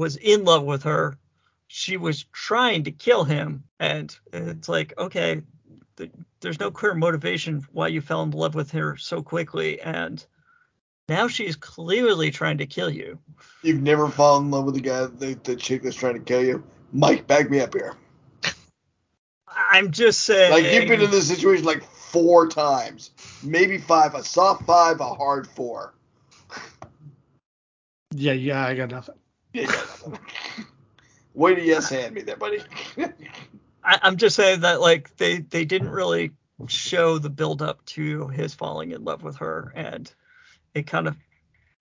Speaker 2: was in love with her, she was trying to kill him and it's like, okay, th- there's no clear motivation why you fell in love with her so quickly and now she's clearly trying to kill you.
Speaker 1: You've never fallen in love with the guy, the, the chick that's trying to kill you? Mike, back me up here. *laughs*
Speaker 2: I'm just saying.
Speaker 1: Like you've been in this situation like four times, maybe five. A soft five, a hard four.
Speaker 4: Yeah, yeah, I got nothing. *laughs*
Speaker 1: Way to yes hand me there, buddy.
Speaker 2: I, I'm just saying that like they they didn't really show the build up to his falling in love with her, and it kind of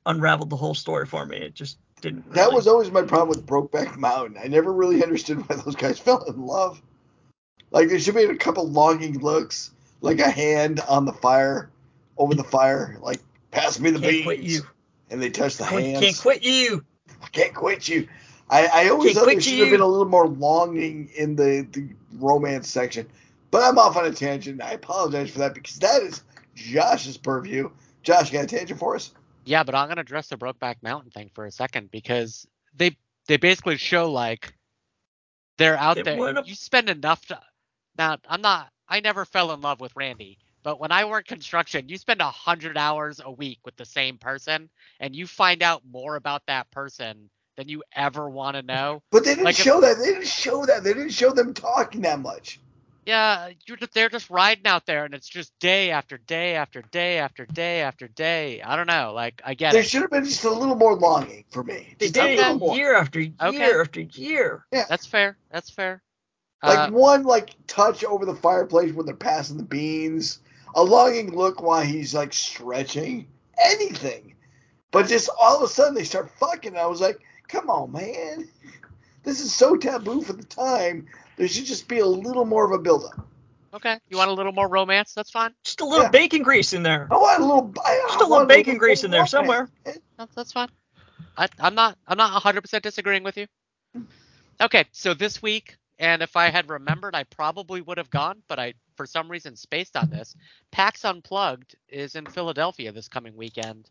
Speaker 2: unraveled the whole story for me. It just didn't. Really...
Speaker 1: That was always my problem with Brokeback Mountain. I never really *laughs* understood why those guys *laughs* fell in love. Like there should be a couple longing looks, like a hand on the fire, over the fire, like pass me the can't beans. Quit you. And they touch the
Speaker 2: I
Speaker 1: hands.
Speaker 2: Can't quit you. *laughs*
Speaker 1: I can't quit you. I, I always can't thought there should you. have been a little more longing in the, the romance section. But I'm off on a tangent. I apologize for that because that is Josh's purview. Josh, you got a tangent for us?
Speaker 3: Yeah, but I'm gonna address the Brokeback Mountain thing for a second because they they basically show like they're out it there. You spend enough time. Now, I'm not. I never fell in love with Randy, but when I work construction, you spend a hundred hours a week with the same person, and you find out more about that person than you ever want to know.
Speaker 1: But they didn't like show if, that. They didn't show that. They didn't show them talking that much.
Speaker 3: Yeah, you're just, they're just riding out there, and it's just day after day after day after day after day. I don't know. Like I get
Speaker 1: there
Speaker 3: it.
Speaker 1: should have been just a little more longing for me.
Speaker 2: They did it year after year okay. after year.
Speaker 1: Yeah,
Speaker 3: that's fair. That's fair.
Speaker 1: Like uh, one like touch over the fireplace when they're passing the beans, a longing look while he's like stretching, anything. But just all of a sudden they start fucking. I was like, come on, man. This is so taboo for the time. There should just be a little more of a buildup.
Speaker 3: Okay. You want a little more romance? That's fine.
Speaker 2: Just a little yeah. bacon grease in there.
Speaker 1: I want a little. I,
Speaker 2: Just a little bacon a grease in there somewhere.
Speaker 3: That's, that's fine. I, I'm not. I'm not 100% disagreeing with you. Okay. So this week, and if I had remembered, I probably would have gone, but I, for some reason, spaced on this. PAX Unplugged is in Philadelphia this coming weekend,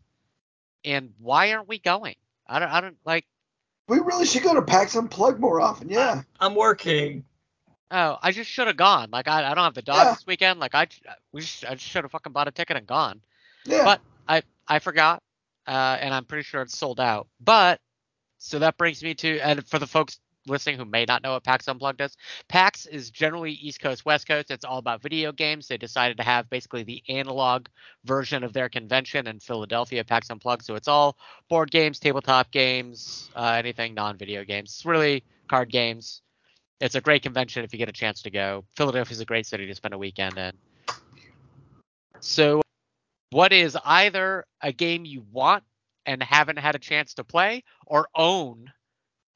Speaker 3: and why aren't we going? I don't. I don't like.
Speaker 1: We really should go to PAX Unplugged more often. Yeah.
Speaker 2: I'm working.
Speaker 3: Oh, I just should have gone. Like I, I don't have the dog yeah. this weekend. Like I, we just, I should have fucking bought a ticket and gone. Yeah. But I, I forgot, uh, and I'm pretty sure it's sold out. But so that brings me to, and for the folks listening who may not know what PAX Unplugged is, PAX is generally East Coast, West Coast. It's all about video games. They decided to have basically the analog version of their convention in Philadelphia, PAX Unplugged. So it's all board games, tabletop games, uh, anything non-video games. It's really card games it's a great convention if you get a chance to go. Philadelphia is a great city to spend a weekend in. So, what is either a game you want and haven't had a chance to play, or own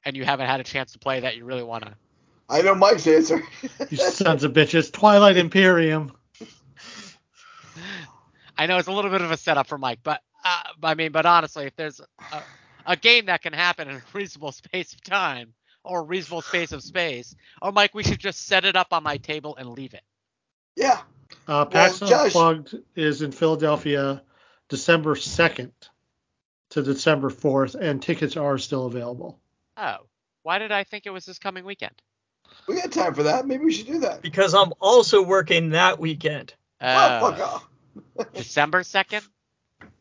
Speaker 3: and you haven't had a chance to play that you really want to?
Speaker 1: I know Mike's answer.
Speaker 4: you sons of bitches. Twilight Imperium. *laughs*
Speaker 3: I know it's a little bit of a setup for Mike, but uh, I mean, but honestly, if there's a, a game that can happen in a reasonable space of time, or reasonable space of space. Or Mike, we should just set it up on my table and leave it.
Speaker 1: Yeah.
Speaker 4: Uh, PAX well, Unplugged is in Philadelphia December 2nd to December 4th, and tickets are still available.
Speaker 3: Oh, why did I think it was this coming weekend?
Speaker 1: We got time for that. Maybe we should do that.
Speaker 2: Because I'm also working that weekend.
Speaker 3: Uh, oh, fuck off. *laughs* December 2nd?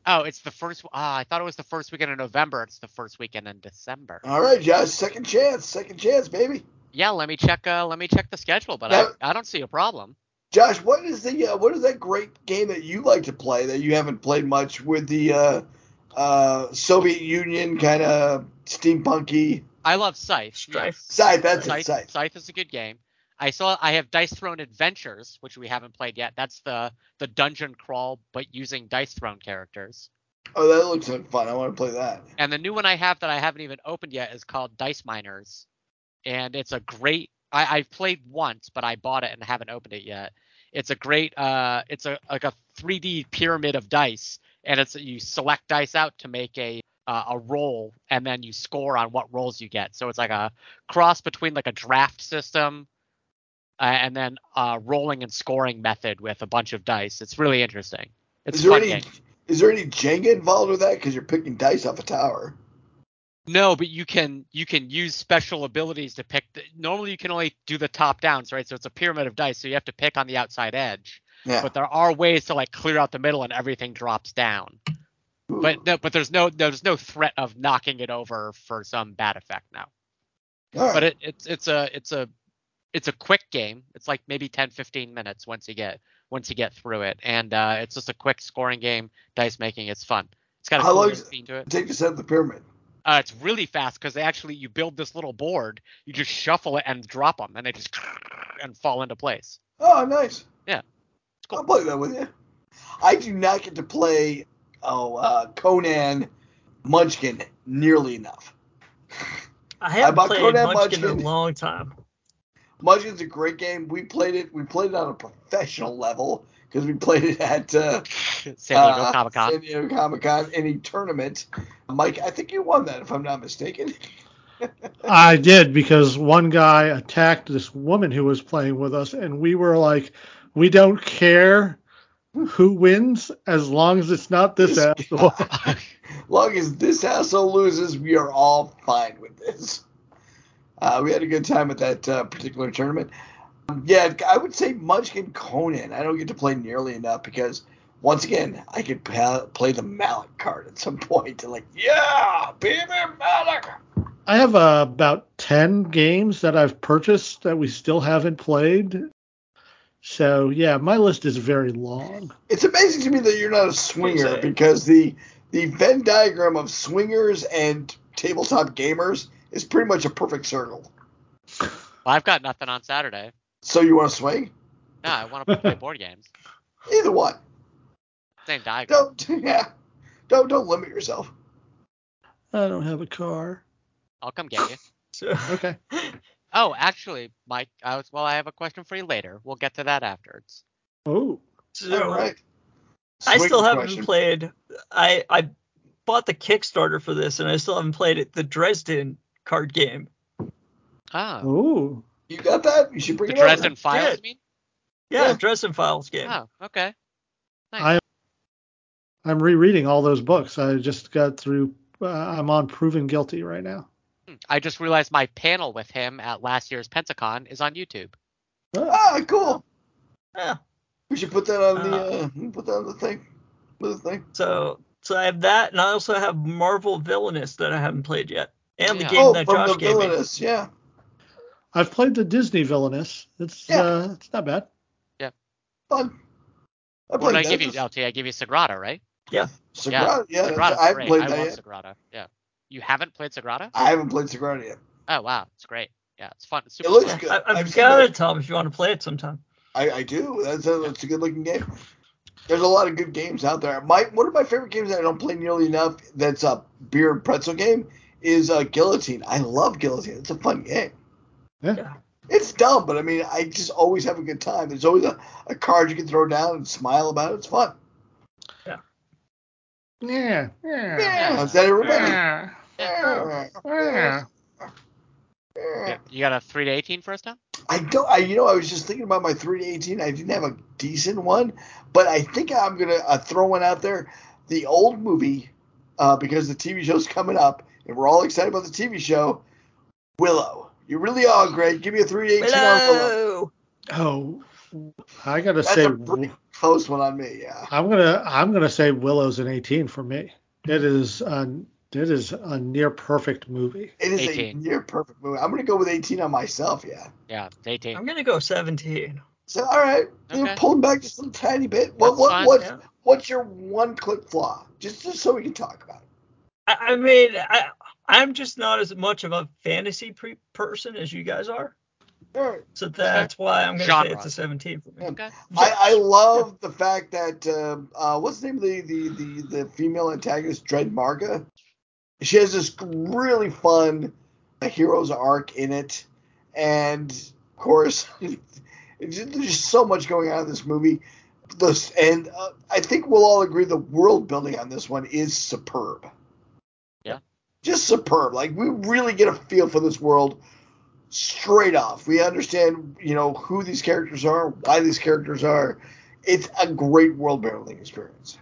Speaker 3: Oh, it's the first. Ah, I thought it was the first weekend in November. It's the first weekend in December.
Speaker 1: All right, Josh. Second chance. Second chance, baby.
Speaker 3: Yeah, let me check. Uh, let me check the schedule, but now, I, I don't see a problem.
Speaker 1: Josh, what is the uh, what is that great game that you like to play that you haven't played much with the uh, Soviet Union kind of steampunky?
Speaker 3: I love Scythe.
Speaker 1: Strife. Scythe, that's
Speaker 3: Scythe,
Speaker 1: it. Scythe.
Speaker 3: Scythe is a good game. I saw I have Dice Throne Adventures, which we haven't played yet. That's the the dungeon crawl, but using Dice Throne characters.
Speaker 1: Oh, that looks like fun. I want to play that.
Speaker 3: And the new one I have that I haven't even opened yet is called Dice Miners, and it's a great. I, I've played once, but I bought it and haven't opened it yet. It's a great. Uh, it's a like a 3D pyramid of dice, and it's you select dice out to make a uh, a roll, and then you score on what rolls you get. So it's like a cross between like a draft system uh, and then uh, rolling and scoring method with a bunch of dice. It's really interesting. It's
Speaker 1: is there any game. is there any Jenga involved with that? Because you're picking dice off a tower.
Speaker 3: No, but you can you can use special abilities to pick. The, normally, you can only do the top downs, right? So it's a pyramid of dice, so you have to pick on the outside edge. Yeah. But there are ways to like clear out the middle and everything drops down. Ooh. But no, but there's no there's no threat of knocking it over for some bad effect now. Right. But it, it's it's a it's a it's a quick game. It's like maybe 10, 15 minutes once you get once you get through it, and uh, it's just a quick scoring game, dice making. It's fun. It's got a How
Speaker 1: long
Speaker 3: scene to it.
Speaker 1: Take set up the pyramid.
Speaker 3: Uh, it's really fast because actually you build this little board, you just shuffle it and drop them, and they just *laughs* and fall into place.
Speaker 1: Oh, nice.
Speaker 3: Yeah.
Speaker 1: Cool. I'll play that with you. I do not get to play oh uh, Conan Munchkin nearly enough.
Speaker 2: I haven't I played Conan Munchkin, Munchkin in a long time.
Speaker 1: Munchkin's a great game. We played it. We played it on a professional level because we played it at uh, *laughs*
Speaker 3: San Diego uh, Comic Con.
Speaker 1: San Diego Comic Con any tournament. Mike, I think you won that if I'm not mistaken. *laughs*
Speaker 4: I did because one guy attacked this woman who was playing with us, and we were like, we don't care who wins as long as it's not this, this asshole.
Speaker 1: as *laughs* long as this asshole loses, we are all fine with this. Uh, we had a good time at that uh, particular tournament. Um, yeah, I would say Munchkin Conan. I don't get to play nearly enough because once again, I could pa- play the Malak card at some *laughs* point. And like, yeah, baby Malak.
Speaker 4: I have uh, about ten games that I've purchased that we still haven't played. So yeah, my list is very long.
Speaker 1: It's amazing to me that you're not a swinger because the the Venn diagram of swingers and tabletop gamers is pretty much a perfect circle.
Speaker 3: Well, I've got nothing on Saturday.
Speaker 1: So you want to swing?
Speaker 3: No, I want to play *laughs* board games.
Speaker 1: Either one.
Speaker 3: Same diagram.
Speaker 1: Don't *laughs* yeah. Don't don't limit yourself.
Speaker 4: I don't have a car.
Speaker 3: I'll come get you. *laughs*
Speaker 4: okay.
Speaker 3: Oh, actually, Mike, I was well. I have a question for you later. We'll get to that afterwards.
Speaker 4: Oh,
Speaker 1: all right.
Speaker 2: I still haven't question. played. I I bought the Kickstarter for this, and I still haven't played it. The Dresden card game.
Speaker 3: Ah.
Speaker 4: Ooh.
Speaker 1: You got that? You should bring it.
Speaker 3: the
Speaker 1: it
Speaker 3: Dresden
Speaker 1: over.
Speaker 3: Files. Yeah. Mean?
Speaker 2: Yeah, yeah, Dresden Files game.
Speaker 3: Oh, okay.
Speaker 4: Nice. I I'm rereading all those books. I just got through. Uh, I'm on Proven Guilty right now.
Speaker 3: I just realized my panel with him at last year's Pensacon is on YouTube.
Speaker 1: Ah, cool.
Speaker 2: Yeah.
Speaker 1: We should put that on the uh, uh put that on the thing. The thing.
Speaker 2: So so I have that, and I also have Marvel Villainous that I haven't played yet, and the game
Speaker 1: oh,
Speaker 2: that
Speaker 1: from
Speaker 2: Josh
Speaker 1: the
Speaker 2: gave
Speaker 1: Villainous,
Speaker 2: me.
Speaker 1: yeah.
Speaker 4: I've played the Disney Villainous. It's yeah. uh, it's not bad.
Speaker 3: Yeah.
Speaker 1: Fun.
Speaker 3: I what did I give you, LT? I give you Sagrada, right?
Speaker 2: Yeah.
Speaker 1: Sagrada, yeah.
Speaker 3: Sagrada's
Speaker 1: I
Speaker 3: great.
Speaker 1: played
Speaker 3: I
Speaker 1: that
Speaker 3: love
Speaker 1: yet.
Speaker 3: Sagrada. Yeah. You haven't played Sagrada?
Speaker 1: I haven't played Sagrada yet.
Speaker 3: Oh wow, it's great. Yeah, it's fun. It's
Speaker 1: it looks fun. good.
Speaker 2: I, have got it, Tom. If you want to play it sometime.
Speaker 1: I, I do. That's a, that's a good looking game. There's a lot of good games out there. My one of my favorite games that I don't play nearly enough. That's a beer and pretzel game. Is uh, Guillotine. I love Guillotine. It's a fun game.
Speaker 4: Yeah.
Speaker 1: It's dumb, but I mean, I just always have a good time. There's always a, a card you can throw down and smile about it. It's fun.
Speaker 2: Yeah.
Speaker 4: Yeah.
Speaker 1: Yeah. yeah. Is that everybody?
Speaker 3: Yeah. Yeah. yeah. yeah. You got a three to eighteen for us now?
Speaker 1: I don't. I you know I was just thinking about my three to eighteen. I didn't have a decent one, but I think I'm gonna uh, throw one out there. The old movie, uh, because the TV show's coming up, and we're all excited about the TV show. Willow. You really are, Greg. Give me a three to eighteen
Speaker 2: Willow.
Speaker 4: Oh, I gotta
Speaker 1: That's
Speaker 4: say,
Speaker 1: a close one on me. Yeah.
Speaker 4: I'm gonna I'm gonna say Willow's an 18 for me. It is an it is a near perfect movie.
Speaker 1: It is
Speaker 3: 18.
Speaker 1: a near perfect movie. I'm gonna go with 18 on myself. Yeah.
Speaker 3: Yeah, 18.
Speaker 2: I'm gonna go 17.
Speaker 1: So all right, okay. you're pulling back just a little tiny bit. What
Speaker 3: That's
Speaker 1: what
Speaker 3: fine,
Speaker 1: what's
Speaker 3: yeah.
Speaker 1: what's your one click flaw? Just just so we can talk about it.
Speaker 2: I, I mean, I I'm just not as much of a fantasy pre- person as you guys are.
Speaker 1: Right.
Speaker 2: So that's why I'm going to say it's a 17 for me.
Speaker 3: Okay.
Speaker 1: I, I love the fact that um, uh, what's the name of the, the, the, the female antagonist, Dread Marga? She has this really fun hero's arc in it, and of course, *laughs* there's just so much going on in this movie. This and uh, I think we'll all agree the world building on this one is superb.
Speaker 3: Yeah.
Speaker 1: Just superb. Like we really get a feel for this world straight off. We understand, you know, who these characters are, why these characters are. It's a great world building experience.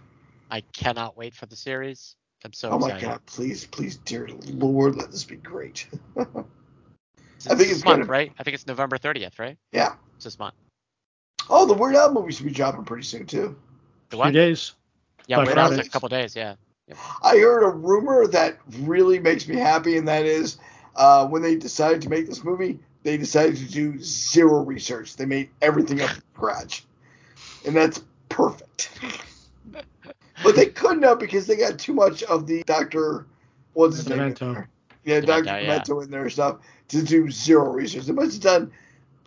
Speaker 3: I cannot wait for the series. I'm so
Speaker 1: oh
Speaker 3: excited.
Speaker 1: my god! Please, please, dear Lord, let this be great. *laughs*
Speaker 3: I
Speaker 1: think
Speaker 3: this
Speaker 1: it's
Speaker 3: month,
Speaker 1: gonna-
Speaker 3: right? I think it's November 30th, right?
Speaker 1: yeah.
Speaker 3: It's this month.
Speaker 1: Oh, the Weird Al movie should be dropping pretty soon too.
Speaker 3: The
Speaker 4: Few days.
Speaker 3: Yeah,
Speaker 4: By
Speaker 3: we're out in
Speaker 1: Friday.
Speaker 3: a couple days. Yeah.
Speaker 1: I heard a rumor that really makes me happy, and that is uh, when they decided to make this movie, they decided to do zero research. They made everything up from scratch, and that's perfect. But they couldn't have because they got too much of the Doctor. What's his name? in
Speaker 4: Demento.
Speaker 1: there. Yeah, Doctor
Speaker 3: Demento, yeah.
Speaker 1: Demento in there and stuff to do zero research. They must have done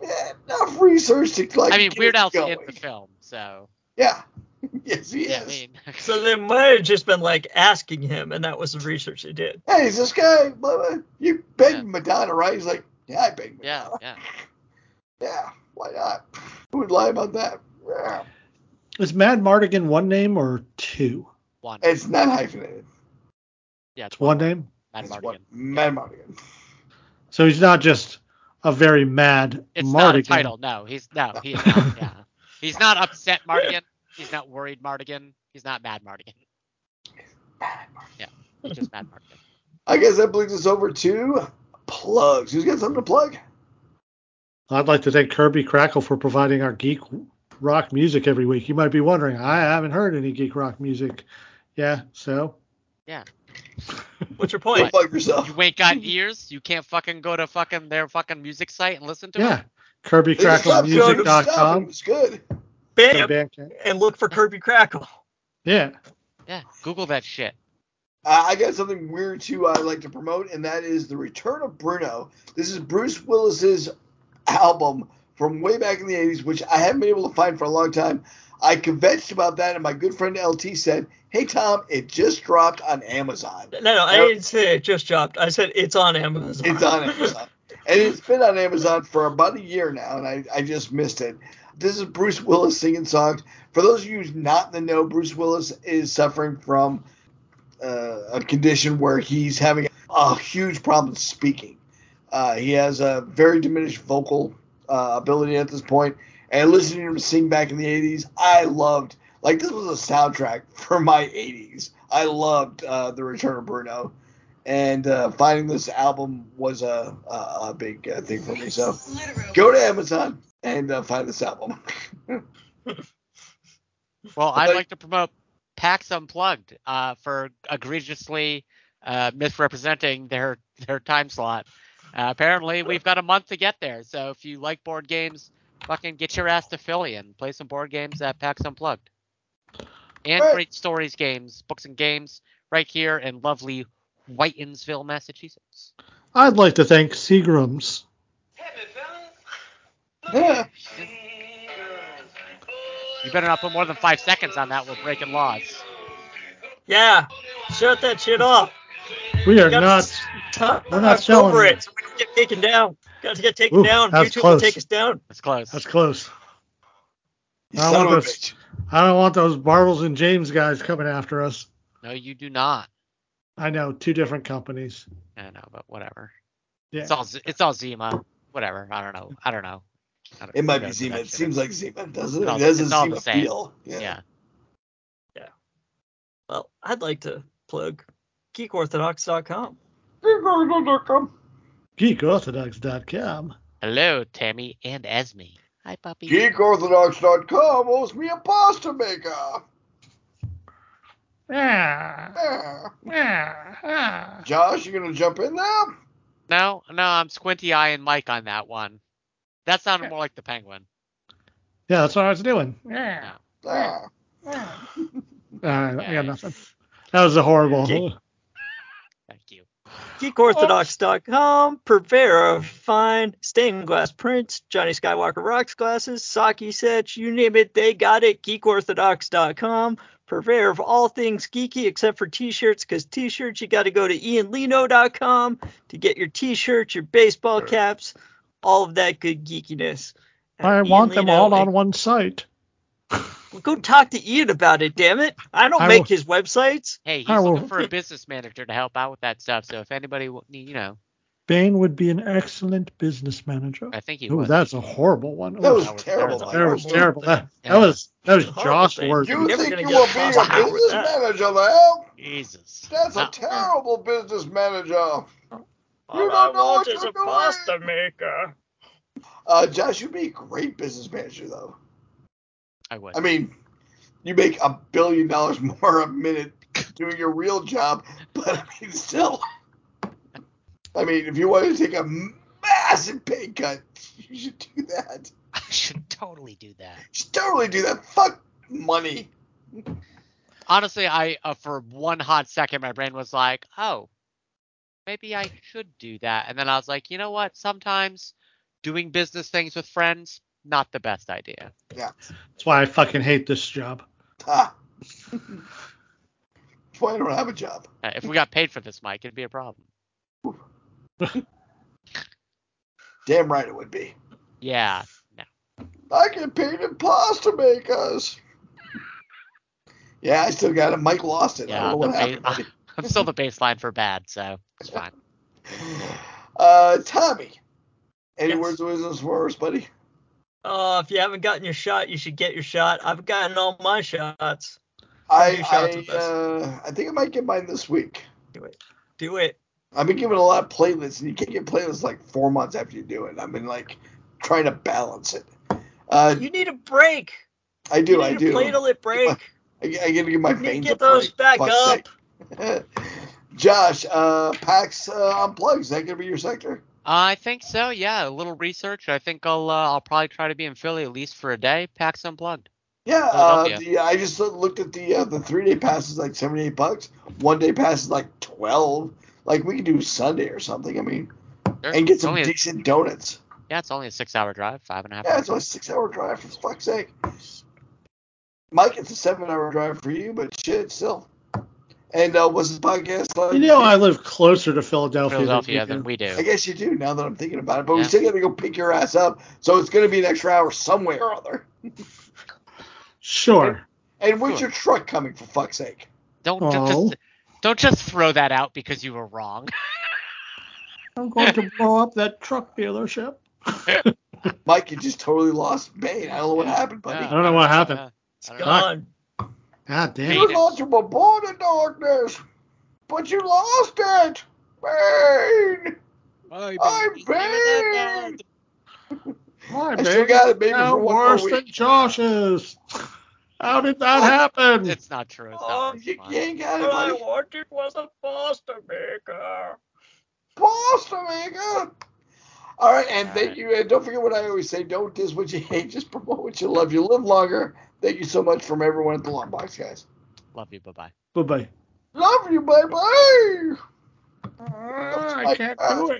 Speaker 1: eh, enough research to like.
Speaker 3: I mean,
Speaker 1: get
Speaker 3: Weird
Speaker 1: it
Speaker 3: Al's in the film, so
Speaker 1: Yeah. *laughs* yes, he
Speaker 3: yeah. I mean, *laughs*
Speaker 2: So they might have just been like asking him, and that was the research they did.
Speaker 1: hey, is this guy? Blah, blah. You begged
Speaker 3: Yeah.
Speaker 1: Madonna, right? He's like, yeah, I begged
Speaker 3: yeah, yeah. *laughs*
Speaker 1: Yeah, why not? Who would lie about that? Yeah.
Speaker 4: Is Mad Mardigan one name or two?
Speaker 3: One.
Speaker 1: It's not hyphenated.
Speaker 3: yeah,
Speaker 4: It's one name.
Speaker 3: Mad
Speaker 1: It's
Speaker 3: Mardigan.
Speaker 1: one. Mad Mardigan.
Speaker 4: So he's not just a very mad
Speaker 3: It's
Speaker 4: Mardigan.
Speaker 3: not a title. No, he's no, he is not. Yeah, he's not upset Mardigan. He's not worried Mardigan. He's not mad Mardigan. Yeah, he's just mad Mardigan.
Speaker 1: I guess that brings us over to plugs. Who's got something to plug?
Speaker 4: I'd like to thank Kirby Crackle for providing our geek rock music every week. You might be wondering, I haven't heard any geek rock music. Yeah, so
Speaker 3: Yeah. *laughs*
Speaker 2: What's your point?
Speaker 1: plug yourself.
Speaker 3: You ain't got ears. You can't fucking go to fucking their fucking music site and listen to
Speaker 4: yeah,
Speaker 3: it.
Speaker 1: They just stopped showing them stuff, and
Speaker 4: KirbyCracklemusic.com.
Speaker 1: It was good.
Speaker 2: Bam,
Speaker 4: Bandcamp.
Speaker 2: and look for Kirby Crackle.
Speaker 4: Yeah,
Speaker 3: Yeah, Google that shit.
Speaker 1: Uh, I got something weird too I'd like to promote, and that is the return of Bruno. This is Bruce Willis's album from way back in the 80s, which I haven't been able to find for a long time. I convinced about that, and my good friend LT said, Hey, Tom, it just dropped on Amazon.
Speaker 2: No, no, I didn't say it just dropped. I said it's on Amazon.
Speaker 1: It's on Amazon. and it's been on Amazon for about a year now, and I, I just missed it. This is Bruce Willis singing songs. For those of you not in the know, Bruce Willis is suffering from uh, a condition where he's having a huge problem speaking. Uh, he has a very diminished vocal uh, ability at this point, and listening to him sing back in the 80s, I loved. Like this was a soundtrack *laughs* for my 80s. I loved uh, the Return of Bruno and uh, finding this album was a, a, a big uh, thing for me. So go to Amazon and uh, find this album. *laughs*
Speaker 3: well, I'd like to promote PAX Unplugged uh, for egregiously uh, misrepresenting their their time slot. Uh, apparently, we've got a month to get there. So if you like board games, fucking get your ass to Philly and play some board games at PAX Unplugged. And right. great stories games, books and games right here in lovely Whitinsville, Massachusetts.
Speaker 4: I'd like to thank Seagram's.
Speaker 3: Yeah. You better not put more than five seconds on that. We're breaking laws.
Speaker 2: Yeah, shut that shit off.
Speaker 4: We are not. T- we're not selling over
Speaker 2: it. So we get taken down. Got to get taken Ooh, down. YouTube close. will take us down.
Speaker 3: That's close.
Speaker 4: That's close. I don't, want those, I don't want those Bartles and Jaymes guys coming after us.
Speaker 3: No, you do not.
Speaker 4: I know two different companies.
Speaker 3: I know, but whatever. Yeah. It's all it's all Zima. Whatever. I don't know. I don't know.
Speaker 1: I don't it might be Zima. It seems like Zima, doesn't it? It does a Zima feel.
Speaker 3: Yeah. yeah.
Speaker 2: Yeah. Well, I'd like to plug geekorthodox.com.
Speaker 1: Geekorthodox.com.
Speaker 4: Geekorthodox.com.
Speaker 3: Hello, Tammy and Esme. Hi, puppy.
Speaker 1: Geekorthodox.com owes me a pasta maker.
Speaker 4: Ah.
Speaker 1: Ah. Josh, you gonna jump in there?
Speaker 3: No, no, I'm squinty eye and Mike on that one. That sounded more like the penguin.
Speaker 4: Yeah, that's what I was doing. Yeah. Ah. Ah. I got nothing. That was a horrible.
Speaker 2: GeekOrthodox.com, purveyor of fine stained glass prints, Johnny Skywalker rocks glasses, sake sets, you name it, they got it. GeekOrthodox.com, purveyor of all things geeky except for t-shirts because t-shirts you got to go to ianlino.com to get your t-shirts your baseball caps all of that good geekiness.
Speaker 4: I want them all on one site
Speaker 2: well, go talk to ian about it damn it i don't I make will, his websites
Speaker 3: hey he's looking for a business manager to help out with that stuff so if anybody you know
Speaker 4: Bane would be an excellent business manager.
Speaker 3: I think he
Speaker 4: Ooh,
Speaker 3: would.
Speaker 4: That's a horrible one.
Speaker 1: That was, terrible.
Speaker 4: That was terrible. That, that was that was Josh word.
Speaker 1: You think you will be a business manager, now?
Speaker 3: Jesus.
Speaker 1: That's no. a terrible business manager. All
Speaker 2: you don't know what you're a doing. pasta maker.
Speaker 1: Uh, Josh, you'd be a great business manager, though.
Speaker 3: I would.
Speaker 1: I mean, you make a billion dollars more a minute doing your real job, but I mean, still. I mean, if you want to take a massive pay cut, you should do that.
Speaker 3: I should totally do that.
Speaker 1: You should totally do that. Fuck money.
Speaker 3: Honestly, I uh, for one hot second, my brain was like, "Oh, maybe I should do that," and then I was like, "You know what? Sometimes doing business things with friends not the best idea."
Speaker 1: Yeah.
Speaker 4: That's why I fucking hate this job.
Speaker 1: Ah. That's *laughs* why I don't have a job.
Speaker 3: Uh, if we got paid for this, Mike, it'd be a problem. *laughs*
Speaker 1: Damn right it would be.
Speaker 3: Yeah. No.
Speaker 1: I get paid in pasta makers. yeah, I still got it. Mike lost it. Yeah, I don't know what happened. Ba- *laughs*
Speaker 3: I'm still the baseline for bad, so it's fine. *sighs*
Speaker 1: Uh, Tommy, any yes. words of wisdom for us, buddy?
Speaker 2: Uh, if you haven't gotten your shot, you should get your shot. I've gotten all my shots.
Speaker 1: I I, uh, I think I might get mine this week.
Speaker 2: Do it. Do it.
Speaker 1: I've been giving a lot of platelets, and you can't get platelets like four months after you do it. I've been like trying to balance it. Uh,
Speaker 2: you need a break.
Speaker 1: I do. I do.
Speaker 2: Platelet break. *laughs*
Speaker 1: I, I got to get my
Speaker 2: you
Speaker 1: veins.
Speaker 2: Get those break, back up. *laughs*
Speaker 1: Josh, uh, PAX uh, unplugged. Is that gonna be your sector?
Speaker 3: I think so. Yeah, a little research. I think I'll uh, I'll probably try to be in Philly at least for a day. PAX unplugged.
Speaker 1: Yeah, uh, the, I just looked at the uh, the three day pass is like seventy eight bucks. One day pass is like twelve. Like we could do Sunday or something. I mean, sure. and get some decent a, donuts.
Speaker 3: Yeah, it's only a six-hour drive, five and a half.
Speaker 1: Yeah, it's only a six-hour drive for fuck's sake. Mike, it's a seven-hour drive for you, but shit, still. And uh, what's his podcast
Speaker 4: like? You know, I live closer to Philadelphia,
Speaker 3: Philadelphia than, than we do.
Speaker 1: I guess you do now that I'm thinking about it. But yeah. we still got to go pick your ass up. So it's going to be an extra hour somewhere or other.
Speaker 4: sure.
Speaker 1: And, *laughs* and where's sure. your truck coming, for fuck's sake?
Speaker 3: Don't, oh. just, don't just throw that out because you were wrong. *laughs*
Speaker 4: I'm going to blow up that truck dealership. *laughs*
Speaker 1: Mike, you just totally lost Bane. I don't know what happened, buddy.
Speaker 4: I don't know what happened.
Speaker 2: It's gone.
Speaker 4: God damn.
Speaker 1: You lost your born in darkness, but you lost it. Bane. I'm Bane.
Speaker 4: My I still got it, baby, *laughs* for one worse than Josh's. How did that happen?
Speaker 3: It's not true. It's
Speaker 1: oh,
Speaker 3: not
Speaker 1: you, you ain't got it,
Speaker 2: buddy. I wanted was a foster maker.
Speaker 1: Foster maker. All right, and All thank right. you. And don't forget what I always say: don't diss what you hate, just promote what you love. You live longer. Thank you so much from everyone at the Long Box, guys.
Speaker 3: Love you. Bye bye.
Speaker 4: Bye bye.
Speaker 1: Love you. Bye bye.
Speaker 4: Uh, I can't do it.